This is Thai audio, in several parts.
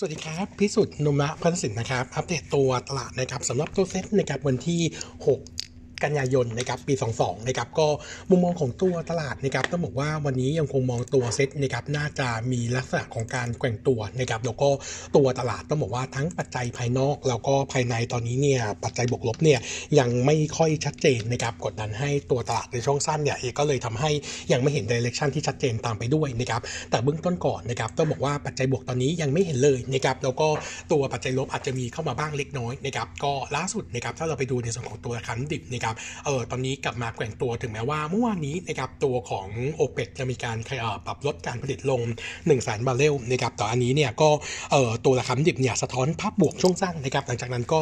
สวัสดีครับ พิสุทธิ์นุมะพันศิลป์นะครับ อัปเดตตัวตลาดนะครับสำหรับตัวเซ็ตนะครับวันที่ 6 กันยายนนะครับปี 22นะครับก็มุมมองของตัวตลาดนะครับต้องบอกว่าวันนี้ยังคงมองตัวเซ็ตนะครับน่าจะมีลักษณะของการแกว่งตัวนะครับแล้วก็ตัวตลาดต้องบอกว่าทั้งปัจจัยภายนอก แล้วก็ภายในตอนนี้เนี่ยปัจจัยบวกลบเนี่ยยังไม่ค่อยชัดเจนนะครับกดดันให้ตัวตลาดในช่วงสั้นเนี่ยก็เลยทำให้ยังไม่เห็นดิเรกชันที่ชัดเจนตามไปด้วยนะครับแต่เบื้องต้นก่อนนะครับต้องบอกว่าปัจจัยบวกตอนนี้ยังไม่เห็นเลยนะครับแล้วก็ตัวปัจจัยลบอาจจะมีเข้ามาบ้างเล็กน้อยนะครับก็ล่าสุดนะครับถ้าเราไปดูในส่วนของตัวราคาน้ำดิบนะครับเออตอนนี้กลับมาแกว่งตัวถึงแม้ว่าเมื่อวานนี้นะครับตัวของโอเปกจะมีการปรับลดการผลิตลงหนึ่งแสนบาร์เรลนะครับแต่อันนี้เนี่ยก็เออตัวราคาน้ำดิบเนี่ยสะท้อนภาพบวกช่วงสั้นนะครับหลังจากนั้นก็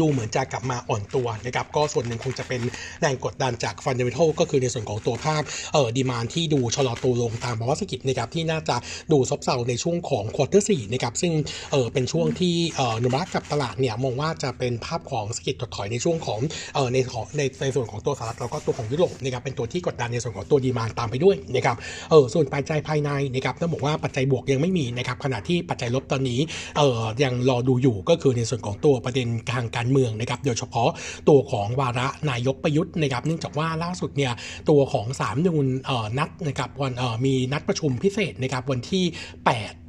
ดูเหมือนจะกลับมาอ่อนตัวนะครับก็ส่วนหนึ่งคงจะเป็นแรงกดดันจาก fundamental ก็คือในส่วนของตัวภาพเอ่อ demand ที่ดูชะลอตัวลงตามภาวะเศรษฐกิจนะครับที่น่าจะดูซบเซาในช่วงของ quarter สี่นะครับซึ่งเออเป็นช่วงที่เอ่อนุมรักกับตลาดเนี่ยมองว่าจะเป็นภาพของเศรษฐกิจถดถอยในช่วงของเอ่อในของในในส่วนของตัวสหรัฐแล้วก็ตัวของยุโรปนะครับเป็นตัวที่กดดันในส่วนของตัว demand ตามไปด้วยนะครับเออส่วนปัจจัยภายในนะครับต้องบอกว่าปัจจัยบวกยังไม่มีนะครับขณะที่ปัจจัยลบตอนนี้เออยังรอดูอยู่ก็คือในส่วนของตัวประเด็นทางการเมืองนะครับโดยเฉพาะตัวของวาระนายกประยุทธ์นะครับเนื่องจากว่าล่าสุดเนี่ยตัวของสามนูนนัดนะครับวันมีนัดประชุมพิเศษนะครับวันที่ 8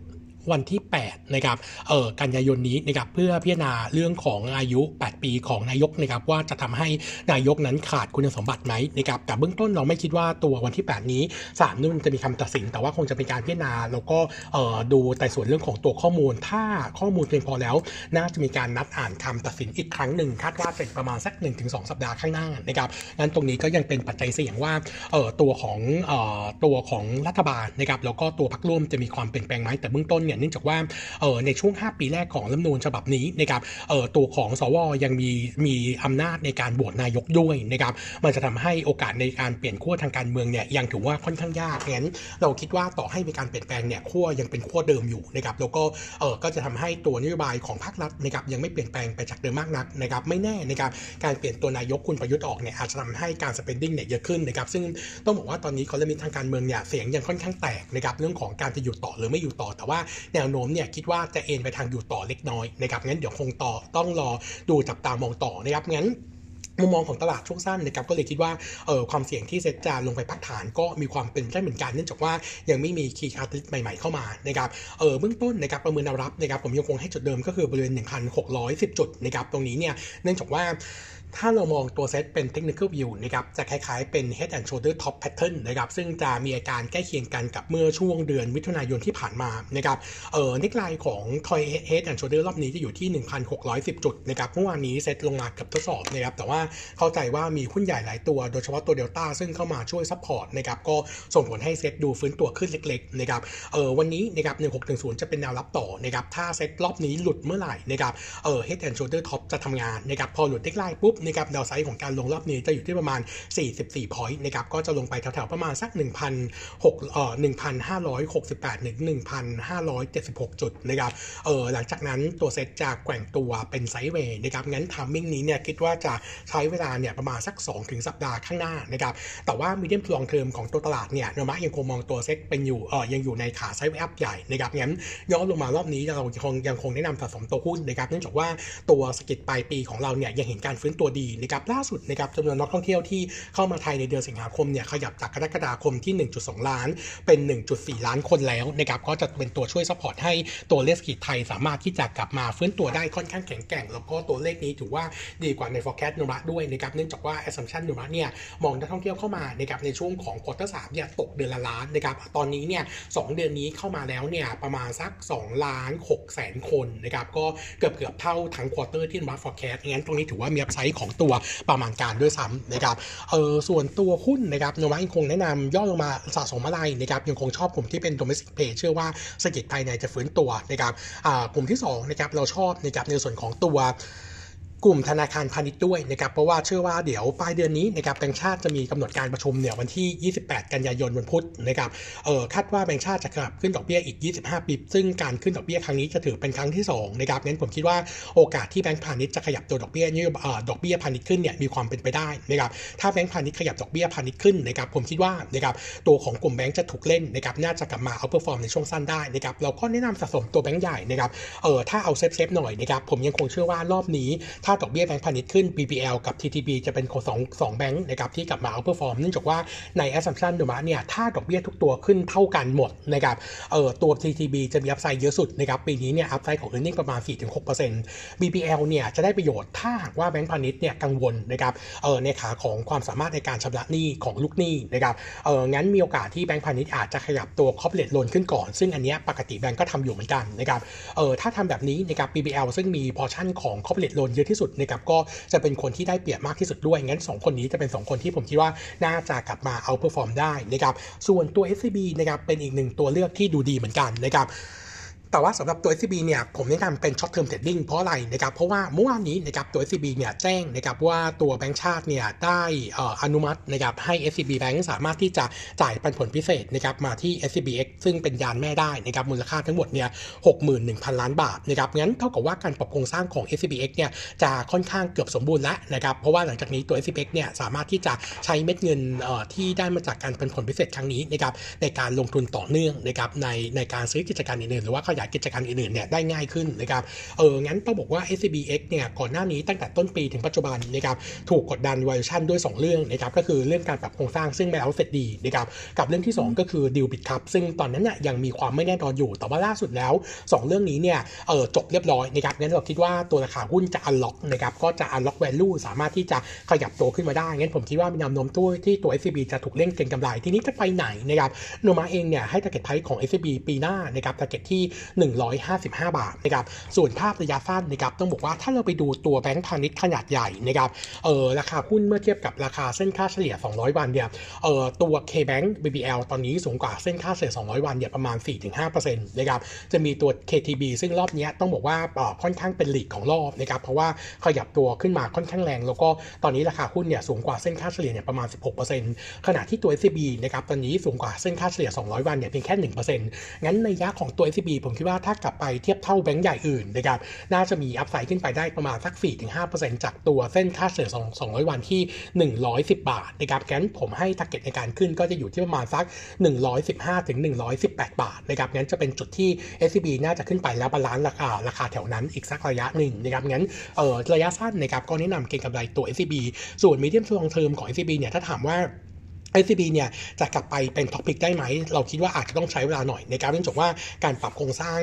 วันที่8นะครับเอ่อกันยายนนี้นะครับเพื่อพิจารณาเรื่องของอายุ 8 ปีของนายกนะครับว่าจะทำให้นายกนั้นขาดคุณสมบัติไหมนะครับแต่เบื้องต้นเราไม่คิดว่าตัววันที่ 8 นี้ศาลนุ่นจะมีคำตัดสิน แต่ว่าคงจะเป็นการพิจารณาแล้วก็เอ่อดูแต่ส่วนเรื่องของตัวข้อมูล ถ้าข้อมูลเพียงพอแล้ว น่าจะมีการนัดอ่านคำตัดสินอีกครั้งหนึ่งคาดว่าเป็นประมาณสัก 1-2 สัปดาห์ข้างหน้านะครับงั้นตรงนี้ก็ยังเป็นปัจจัยเสี่ยงว่าเอ่อตัวของเอ่อตัวของรัฐบาลนะครับแล้วก็ตัวพรรคร่วมจะมีความเปลี่ยนแปลงไหมแต่เบื้องต้นเนี่ยเนื่องจากว่าเออในช่วง 5 ปีแรกของรัฐมนูญฉบับนี้นะครับเออตัวของสวยังมีมีอำนาจในการโหวตนายกด้วยนะครับมันจะทำให้โอกาสในการเปลี่ยนขั้วทางการเมืองเนี่ยยังถือว่าค่อนข้างยากงั้นเราคิดว่าต่อให้มีการเปลี่ยนแปลงเนี่ยขั้วยังเป็นขั้วเดิมอยู่นะครับแล้วก็เออก็จะทำให้ตัวนโยบายของภาครัฐนะครับยังไม่เปลี่ยนแปลงไปจากเดิมมากนักนะครับไม่แน่นะครับการเปลี่ยนตัวนายกคุณประยุทธ์ออกเนี่ยอาจจะทำให้การ spending เนี่ยเยอะขึ้นนะครับซึ่งต้องบอกว่าตอนนี้คอลมิทางการเมืองเนี่ยเสียงยังค่อนข้างแตกนะครับเรื่องของการจะอยู่ต่อหรือไม่อยู่ต่อแต่ว่าแนวโน้มเนี่ยคิดว่าจะเอ็นไปทางอยู่ต่อเล็กน้อยนะครับงั้นเดี๋ยวคงต่อต้องรอดูจับตามองต่อนะครับงั้นมุมมองของตลาดช่วงสั้นนะครับก็เลยคิดว่าเออความเสี่ยงที่เซ็ตจะลงไปพักฐานก็มีความเป็นได้เหมือนกันเนื่องจากว่ายังไม่มี key catalyst ใหม่ๆเข้ามานะครับเออเบื้องต้นนะครับประเมินแนวรับนะครับผมยังคงให้จุดเดิมก็คือบริเวณ 1,610 จุดนะครับตรงนี้เนี่ยเนื่องจากว่า ถ้าเรามองตัวเซตเป็น technical view นะครับจะคล้ายๆเป็น head and shoulder top pattern นะครับซึ่งจะมีอาการใกล้เคียงกันกับเมื่อช่วงเดือนมิถุนายนที่ผ่านมานะครับเออ neckline ของ ตัว head and shoulder รอบนี้จะอยู่ที่ 1,610 จุดนะครับเมื่อวานนี้เซตลงมากับทดสอบนะครับแต่ว่าเข้าใจว่ามีหุ้นใหญ่หลายตัว โดยเฉพาะตัวเดลต้าซึ่งเข้ามาช่วย support นะครับก็ส่งผลให้เซตดูฟื้นตัวขึ้นเล็กๆนะครับเออวันนี้นะครับ1610 จะเป็นแนวรับต่อนะครับถ้าเซตรอบนี้หลุดเมื่อไหร่นะครับเออ head and shoulder top จะทำงานนะครับพอหลุด neckline ปุ๊บนะครับ downside ของการลงรอบนี้จะอยู่ที่ประมาณ 44 point นะครับก็จะลงไปแถวๆประมาณสัก1,600เอ่อ1,568ถึง1,576 จุดนะครับเออหลังจากนั้นตัวเซตจะแกว่งตัวเป็น sideway นะครับงั้น timing นี้เนี่ยคิดว่าจะใช้เวลาเนี่ยประมาณสัก 2 ถึงสัปดาห์ข้างหน้านะครับแต่ว่า medium long term ของตัวตลาดเนี่ยนมะยังคงมองตัวเซ็ตเป็นอยู่เออยังอยู่ในขา sideway up ใหญ่นะครับงั้นย้อนลงมารอบนี้เราคงยังคงแนะนำสะสมตัวหุ้นนะครับเนื่องจากว่าตัวเศรษฐกิจปลายปีของเราเนี่ยยังเห็นการฟื้นตัวดีนะครับล่าสุดนะครับจำนวนนักท่องเที่ยวที่เข้ามาไทยในเดือนสิงหาคมเนี่ยขยับจากกรกฎาคมที่ 1.2 ล้าน เป็น 1.4 ล้านคนแล้วนะครับก็จะเป็นตัวช่วย support ให้ตัวเลขเศรษฐกิจไทยสามารถที่จะกลับมาฟื้นตัวได้ค่อนข้างแข็งแกร่ง แล้วก็ตัวเลขนี้ถือว่าดีกว่าใน forecast นุมะด้วยนะครับเนื่องจากว่า assumption นุมะเนี่ยมองนักท่องเที่ยวเข้ามานะครับในช่วงของ quarter 3เนี่ยตกเดือนละล้านนะครับตอนนี้เนี่ยสเดือนนี้เข้ามาแล้วเนี่ยประมาณสัก2ล้าน6แสนคนนะครับก็เกือบเกือบเท่าทั้ง quarter ที่นุมะ forecast งั้นตรงนี้ถือว่ามีอัพไซดของตัวประมาณการด้วยซ้ำนะครับเออส่วนตัวหุ้นนะครับโนุมะยังคงแนะนำย่อลงมาสะสมอะไรนะครับยังคงชอบกลุ่มที่เป็น domestic play เชื่อว่าเศรษฐกิจภายในจะฟื้นตัวนะครับอ่ากลุ่มที่2นะครับเราชอบนะครับในส่วนของตัว กลุ่มธนาคารพาณิชย์ด้วยนะครับเพราะว่าเชื่อว่าเดี๋ยวปลายเดือนนี้นะครับแบงก์ชาติจะมีกำหนดการประชุมเนี่ยวันที่ 28 กันยายนวันพุธนะครับเออคาดว่าแบงก์ชาติจะขยับขึ้นดอกเบี้ยอีก 25 bp ซึ่งการขึ้นดอกเบี้ยครั้งนี้จะถือเป็นครั้งที่2นะครับงั้นผมคิดว่าโอกาสที่แบงก์พาณิชย์จะขยับตัวดอกเบี้ยนี่เออดอกเบี้ยพาณิชย์ขึ้นเนี่ยมีความเป็นไปได้นะครับถ้าแบงก์พาณิชย์ขยับดอกเบี้ยพาณิชย์ขึ้นนะครับผมคิดว่านะครับตัวของกลุ่มแบงก์จะถูกเล่นนะครับน่าจะกลับมา outperform ในช่วงสั้นได้นะครับเราก็แนะนำสะสมตัวแบงก์ใหญ่นะครับเออถ้าเอา safe safe หน่อยนะครับผมยังคงเชื่อว่ารอบนี้ถ้าดอกเบี้ยแบงก์พาณิชย์ขึ้น BBL กับ TTB จะเป็นสองสองแบงก์นะครับที่กลับมา outperform เนื่องจากว่าใน assumption ดูมาเนี่ยถ้าดอกเบี้ยทุกตัวขึ้นเท่ากันหมดนะครับเออตัว TTB จะมี upside เยอะสุดนะครับปีนี้เนี่ย upside ของ earning ประมาณ 4-6% BBL เนี่ยจะได้ประโยชน์ถ้าหากว่าแบงก์พาณิชย์เนี่ยกังวลนะครับเออในขาของความสามารถในการชำระหนี้ของลูกหนี้นะครับเอองั้นมีโอกาสที่แบงก์พาณิชย์อาจจะขยับตัว corporate loan ขึ้นก่อน ซึ่งอันนี้ปกติแบงก์ก็ทำอยู่เหมือนกันนะครับเออถ้าทำแบบนี้นะครับ BBL ซึ่งมีพอชั่นของ corporate loan เยอะที่สุดนะครับก็จะเป็นคนที่ได้เปรียบมากที่สุดด้วยงั้น 2 คนนี้จะเป็น 2 คนที่ผมคิดว่าน่าจะกลับมา outperform ได้นะครับส่วนตัว SCB นะครับเป็นอีกหนึ่งตัวเลือกที่ดูดีเหมือนกันนะครับ แต่ว่าสำหรับตัว SCB เนี่ยผมแนะนำเป็น short term trading เพราะอะไรนะครับเพราะว่าเมื่อวานนี้นะครับตัว SCB เนี่ยแจ้งนะครับว่าตัวแบงก์ชาติเนี่ยได้อนุมัตินะครับให้ SCB Bank สามารถที่จะจ่ายปันผลพิเศษนะครับมาที่ SCBX ซึ่งเป็นยานแม่ได้นะครับมูลค่าทั้งหมดเนี่ย61,000 ล้านบาทนะครับงั้นเท่ากับว่าการปรับโครงสร้างของ SCBX เนี่ยจะค่อนข้างเกือบสมบูรณ์แล้วนะครับเพราะว่าหลังจากนี้ตัว SCBX เนี่ยสามารถที่จะใช้เม็ดเงินที่ได้มาจากการปันผลพิเศษครั้งนี้นะครับในการลงทุนต่อเนื่องนะครับในในการซื้อกิจการอื่นๆหรือว่าขยายกิจการอื่นๆเนี่ยได้ง่ายขึ้นนะครับเอองั้นต้องบอกว่า SCBX เนี่ยก่อนหน้านี้ตั้งแต่ต้นปีถึงปัจจุบันนะครับถูกกดดันว a l ชั่นด้วย 2 เรื่องนะครับก็คือเรื่องการปรับโครงสร้างซึ่งไม่แล้วเสร็จดีนะครับกับเรื่องที่ 2 ก็คือดิวบิดครับซึ่งตอนนั้นเนี่ยยังมีความไม่แน่นอนอยู่ แต่ว่าล่าสุดแล้ว 2 เรื่องนี้เนี่ยเออจบเรียบร้อยนะครับงั้นเราคิดว่าตัวราคาหุ้นจะอันล็อกนะครับก็จะอันล็อกแวลูสามารถที่จะขยับตัวขึ้นมาได้งั้นผมคิดว่ามีแนวโน้มตัวที่ตัว SCB จะถูกเล่นเก็งกำไรทีนี้จะไปไหนนะครับโนมาเองเนี่ยให้ target price ของ SCB ปีหน้านะครับ target ที่155 บาทนะครับส่วนภาพระยะสั้นนะครับต้องบอกว่าถ้าเราไปดูตัวแบงก์พาณิชย์ขนาดใหญ่นะครับเออราคาหุ้นเมื่อเทียบกับราคาเส้นค่าเฉลี่ย 200 วันเนี่ยเออตัว K-Bank BBL ตอนนี้สูงกว่าเส้นค่าเฉลี่ย 200 วันเนี่ยประมาณ 4-5%นะครับจะมีตัว KTB ซึ่งรอบนี้ต้องบอกว่าค่อนข้างเป็นหลีกของรอบนะครับเพราะว่าขยับตัวขึ้นมาค่อนข้างแรง แล้วก็ตอนนี้ราคาหุ้นเนี่ยสูงกว่าเส้นค่าเฉลี่ยเนี่ยประมาณ 16%ขณะที่ตัว SCB นะครับตอนนี้สูงกว่าเส้นค่าเฉลี่ย 200 วันเนี่ยเพียงแค่ 1%งั้นในยะของตัว SCB ผมคิดว่าถ้ากลับไปเทียบเท่าแบงก์ใหญ่อื่นนะครับน่าจะมี upside ขึ้นไปได้ประมาณสัก 4-5%จากตัวเส้นค่าเฉลี่ย200 วันที่ 110 บาทนะครับงั้นผมให้ target ในการขึ้นก็จะอยู่ที่ประมาณสัก 115-118 บาทนะครับงั้นจะเป็นจุดที่ SCB น่าจะขึ้นไปแล้ว balance ราคาราคาแถวนั้นอีกสักระยะหนึ่งนะครับงั้นเออระยะสั้นนะครับก็แนะนำเก็งกำไรตัว SCB ส่วน medium long term ของ SCB เนี่ยถ้าถามว่า SCB เนี่ยจะกลับไปเป็น top pick ได้ไหม เราคิดว่าอาจจะต้องใช้เวลาหน่อยในการเนื่องจากว่าการปรับโครงสร้าง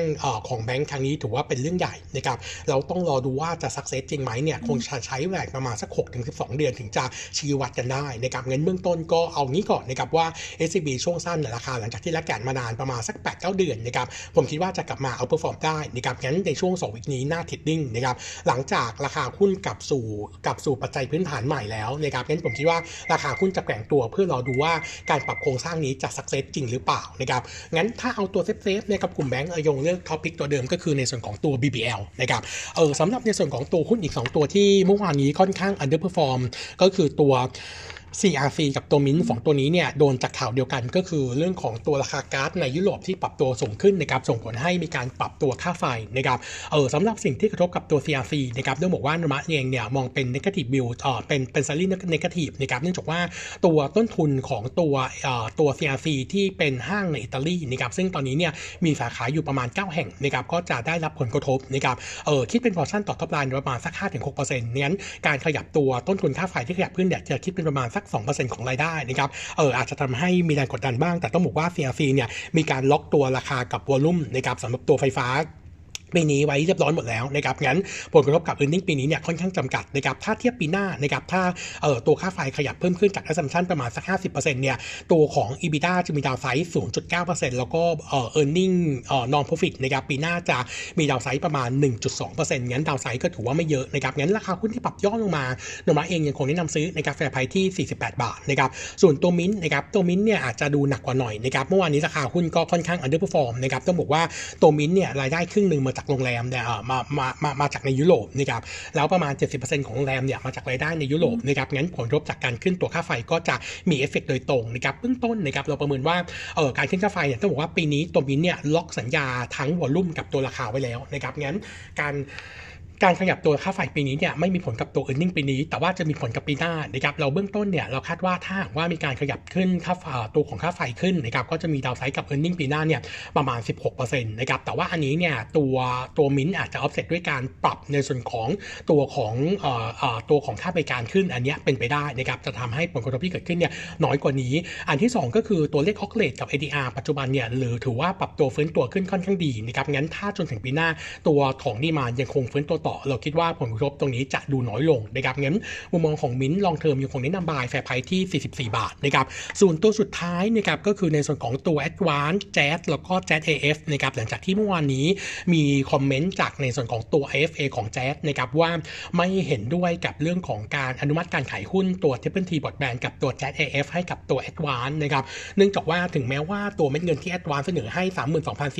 ของแบงค์ครั้งนี้ถือว่าเป็นเรื่องใหญ่นะครับเราต้องรอดูว่าจะ success จริงไหมเนี่ยคงจะใช้เวลาประมาณสัก6ถึง12 เดือนถึงจะชี้วัดกันได้นะครับงั้นเบื้องต้นก็เอางี้ก่อนนะครับว่า SCB ช่วงสั้นราคาหลังจากที่ laggard มานานประมาณสัก 8-9 เดือนนะครับผมคิดว่าจะกลับมา outperform ได้นะครับงั้นในช่วง2 week นี้น่า trading นะครับหลังจากราคาหุ้นกลับสู่กลับสู่ปัจจัยพื้นฐานใหม่แล้วนะครับงั้นผมคิดว่าราคาหุ้นจะแกว่งตัวเพื่อรอดูว่าการปรับโครงสร้างนี้จะ success จริงหรือเปล่านะครับงั้นถ้าเอาตัว safe safe เนี่ยกับกลุ่มแบงก์เรายังเลือก top pick ตัวเดิมก็คือในส่วนของตัว BBL นะครับเออสำหรับในส่วนของตัวหุ้นอีก 2 ตัวที่เมื่อวานนี้ค่อนข้าง underperform ก็คือตัว CRC กับตัวมินสองตัวนี้เนี่ยโดนจากข่าวเดียวกันก็คือเรื่องของตัวราคาก๊าซในยุโรปที่ปรับตัวสูงขึ้นนะครับส่งผลให้มีการปรับตัวค่าไฟนะครับเออสำหรับสิ่งที่กระทบกับตัว CRC นะครับต้องบอกว่านมะเองเนี่ยมองเป็น negative view เออเป็นเป็น salary negative นะครับเนื่องจากว่าตัวต้นทุนของตัวเอ่อตัว CRC ที่เป็นห้างในอิตาลีนะครับซึ่งตอนนี้เนี่ยมีสาขาอยู่ประมาณ 9 แห่งนะครับก็จะได้รับผลกระทบนะครับเออคิดเป็น portion ต่อ top line ประมาณสัก5-6%นั้นการขยับตัวต้นทุนค่าไฟที่ขยับขึ้นเนี่ยจะคิดเป็นประมาณสัก2%ของรายได้นะครับเอออาจจะทำให้มีแรงกดดันบ้าง แต่ต้องบอกว่า CRC เนี่ยมีการล็อกตัวราคากับ volume นะครับสำหรับตัวไฟฟ้า ปีนี้ไว้เรียบร้อยหมดแล้วนะครับงั้นผลกระทบกับ e a r n i n g ปีนี้เนี่ยค่อนข้างจำกัดนะครับถ้าเทียบปีหน้านะครับถ้าเอ่อตัวค่าไฟขยับเพิ่มขึ้นจาก assumption ประมาณสัก 50%เนี่ยตัวของ EBITDA จะมีดาวไซด์0.9%แล้วก็เอ่อ earning เอ่อ non profit นะครับปีหน้าจะมีดาวไซด์ประมาณ 1.2%งั้นดาวไซด์ก็ถือว่าไม่เยอะนะครับงั้นราคาหุ้นที่ปรับย่อลงมาโนมาเองยังคงแนะนำซื้อในกาแฟไพที่ 48 บาทนะครับส่วนตัวมิ้นนะครับตัวมิ้นเนี่ยอาจจะดูหนักกว่าหน่อยนะครับเมื่อวานนี้ราคาหุ้นก็ค่อนข้าง underperform นะครับต้องบอกว่าตัวมิ้นเนี่ยรายได้ครึ่งหนึ่งมาจากจากโรงแรมเนี่ยเอ่อมามามามาจากในยุโรปนะครับแล้วประมาณ 70%ของโรงแรมเนี่ยมาจากรายได้ในยุโรปนะครับงั้นผลกระทบจากการขึ้นตัวค่าไฟก็จะมีเอฟเฟกต์โดยตรงนะครับเบื้องต้นนะครับเราประเมินว่าเออการขึ้นค่าไฟเนี่ยต้องบอกว่าปีนี้ตัวมินเนี่ยล็อกสัญญาทั้ง volume กับตัวราคาไว้แล้วนะครับงั้นการ การขยับตัวค่าไฟปีนี้เนี่ยไม่มีผลกับตัว e a r n i n g ปีนี้ แต่ว่าจะมีผลกับปีหน้านะครับเราเบื้องต้นเนี่ยเราคาดว่าถ้าหากว่ามีการขยับขึ้นค่าตัวของค่าไฟขึ้นนะครับก็จะมีดาวไซด์กับ e a r n i n g ปีหน้าเนี่ยประมาณ 16%นะครับแต่ว่าอันนี้เนี่ยตัวตัวมินอาจจะ offset ด้วยการปรับในส่วนของตัวของออตัวของค่าบริการขึ้นอันนี้เป็นไปได้นะครับจะทำให้ผลกระทบที่เกิดขึ้นเนี่ยน้อยกว่านี้ อันที่ 2 ก็คือตัวเลขฮอกเลตกับ ADR ปัจจุบันเนี่ยหรือถือว่าปรับตัวฟื้นตัวขึ้นค่อนข้างดีนะครับงั้นถ้าจนถึงปีหน้าตัวของดีมายังคงฟื้นตัวต่อเราคิดว่าผลกระทบตรงนี้จะดูน้อยลงนะครับงั้นมุมมองของ MINT long term ยังคงแนะนำ buy fair price ที่ 44 บาทนะครับส่วนตัวสุดท้ายนะครับก็คือในส่วนของตัว ADVANC JAS แล้วก็ JASIF นะครับหลังจากที่เมื่อวานนี้มี comment จากในส่วนของตัว IFA ของ JAS นะครับว่าไม่เห็นด้วยกับเรื่องของการอนุมัติการขายหุ้นตัว Triple T Broadband กับตัว JASIF ให้กับตัว ADVANC นะครับเนื่องจากว่าถึงแม้ว่าตัวเม็ดเงินที่ Advance เสนอให้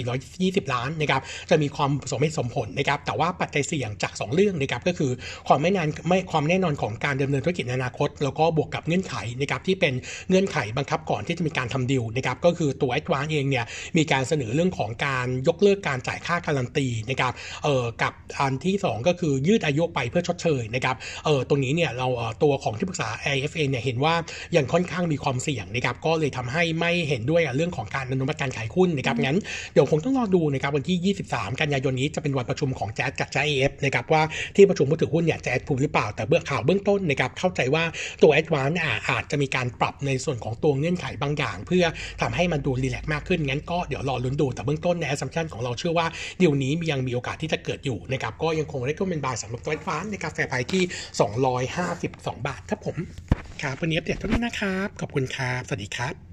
32,420 ล้านนะครับจะมีความสมเหตุสมผลนะครับแต่ว่าปัจจัยเสี่ยงจาก 2 เรื่องนะครับก็คือความไม่นานไม่ความแน่นอนของการดำเนินธุรกิจในอนาคต แล้วก็บวกกับเงื่อนไขนะครับที่เป็นเงื่อนไขบังคับก่อนที่จะมีการทำดิวนะครับก็คือตัว Advance เองเนี่ยมีการเสนอเรื่องของการยกเลิกการจ่ายค่าการันตีนะครับเอ่อกับอันที่ 2 ก็คือยืดอายุไปเพื่อชดเชยนะครับเอ่อตรงนี้เนี่ยเราตัวของที่ปรึกษา IFA เนี่ยเห็นว่ายังค่อนข้างมีความเสี่ยงนะครับก็เลยทำให้ไม่เห็นด้วยเรื่องของการอนุมัติการขายหุ้นนะครับงั้นเดี๋ยวคงต้องรอดูนะครับวันที่ 23 กันยายนนี้จะเป็นวันประชุมของแจ๊สกับแจ๊เอฟนะครับว่าที่ประชุมผู้ถือหุ้นเนี่ยจะแอดพูหรือเปล่าแต่เบื้องข่าวเบื้องต้นนะครับเข้าใจว่าตัว a d v a n c e อาอาจจะมีการปรับในส่วนของตัวเงื่อนไขบางอย่าง เพื่อทำให้มันดูรีแลกซ์มากขึ้นงั้นก็เดี๋ยวรอลุ้นดูแต่เบื้องต้นใน assumption ของเราเชื่อว่าเดี๋ยวนี้ยังมีโอกาสที่จะเกิดอยู่นะครับก็ยังคงเรียกว่าเป็นบายสำหรับตัว a d v a n c e ในกาแฟไพที่ 252 บาทครับผมครับวันนี้อัปเดตเท่านี้นะครับ ขอบคุณครับ สวัสดีครับ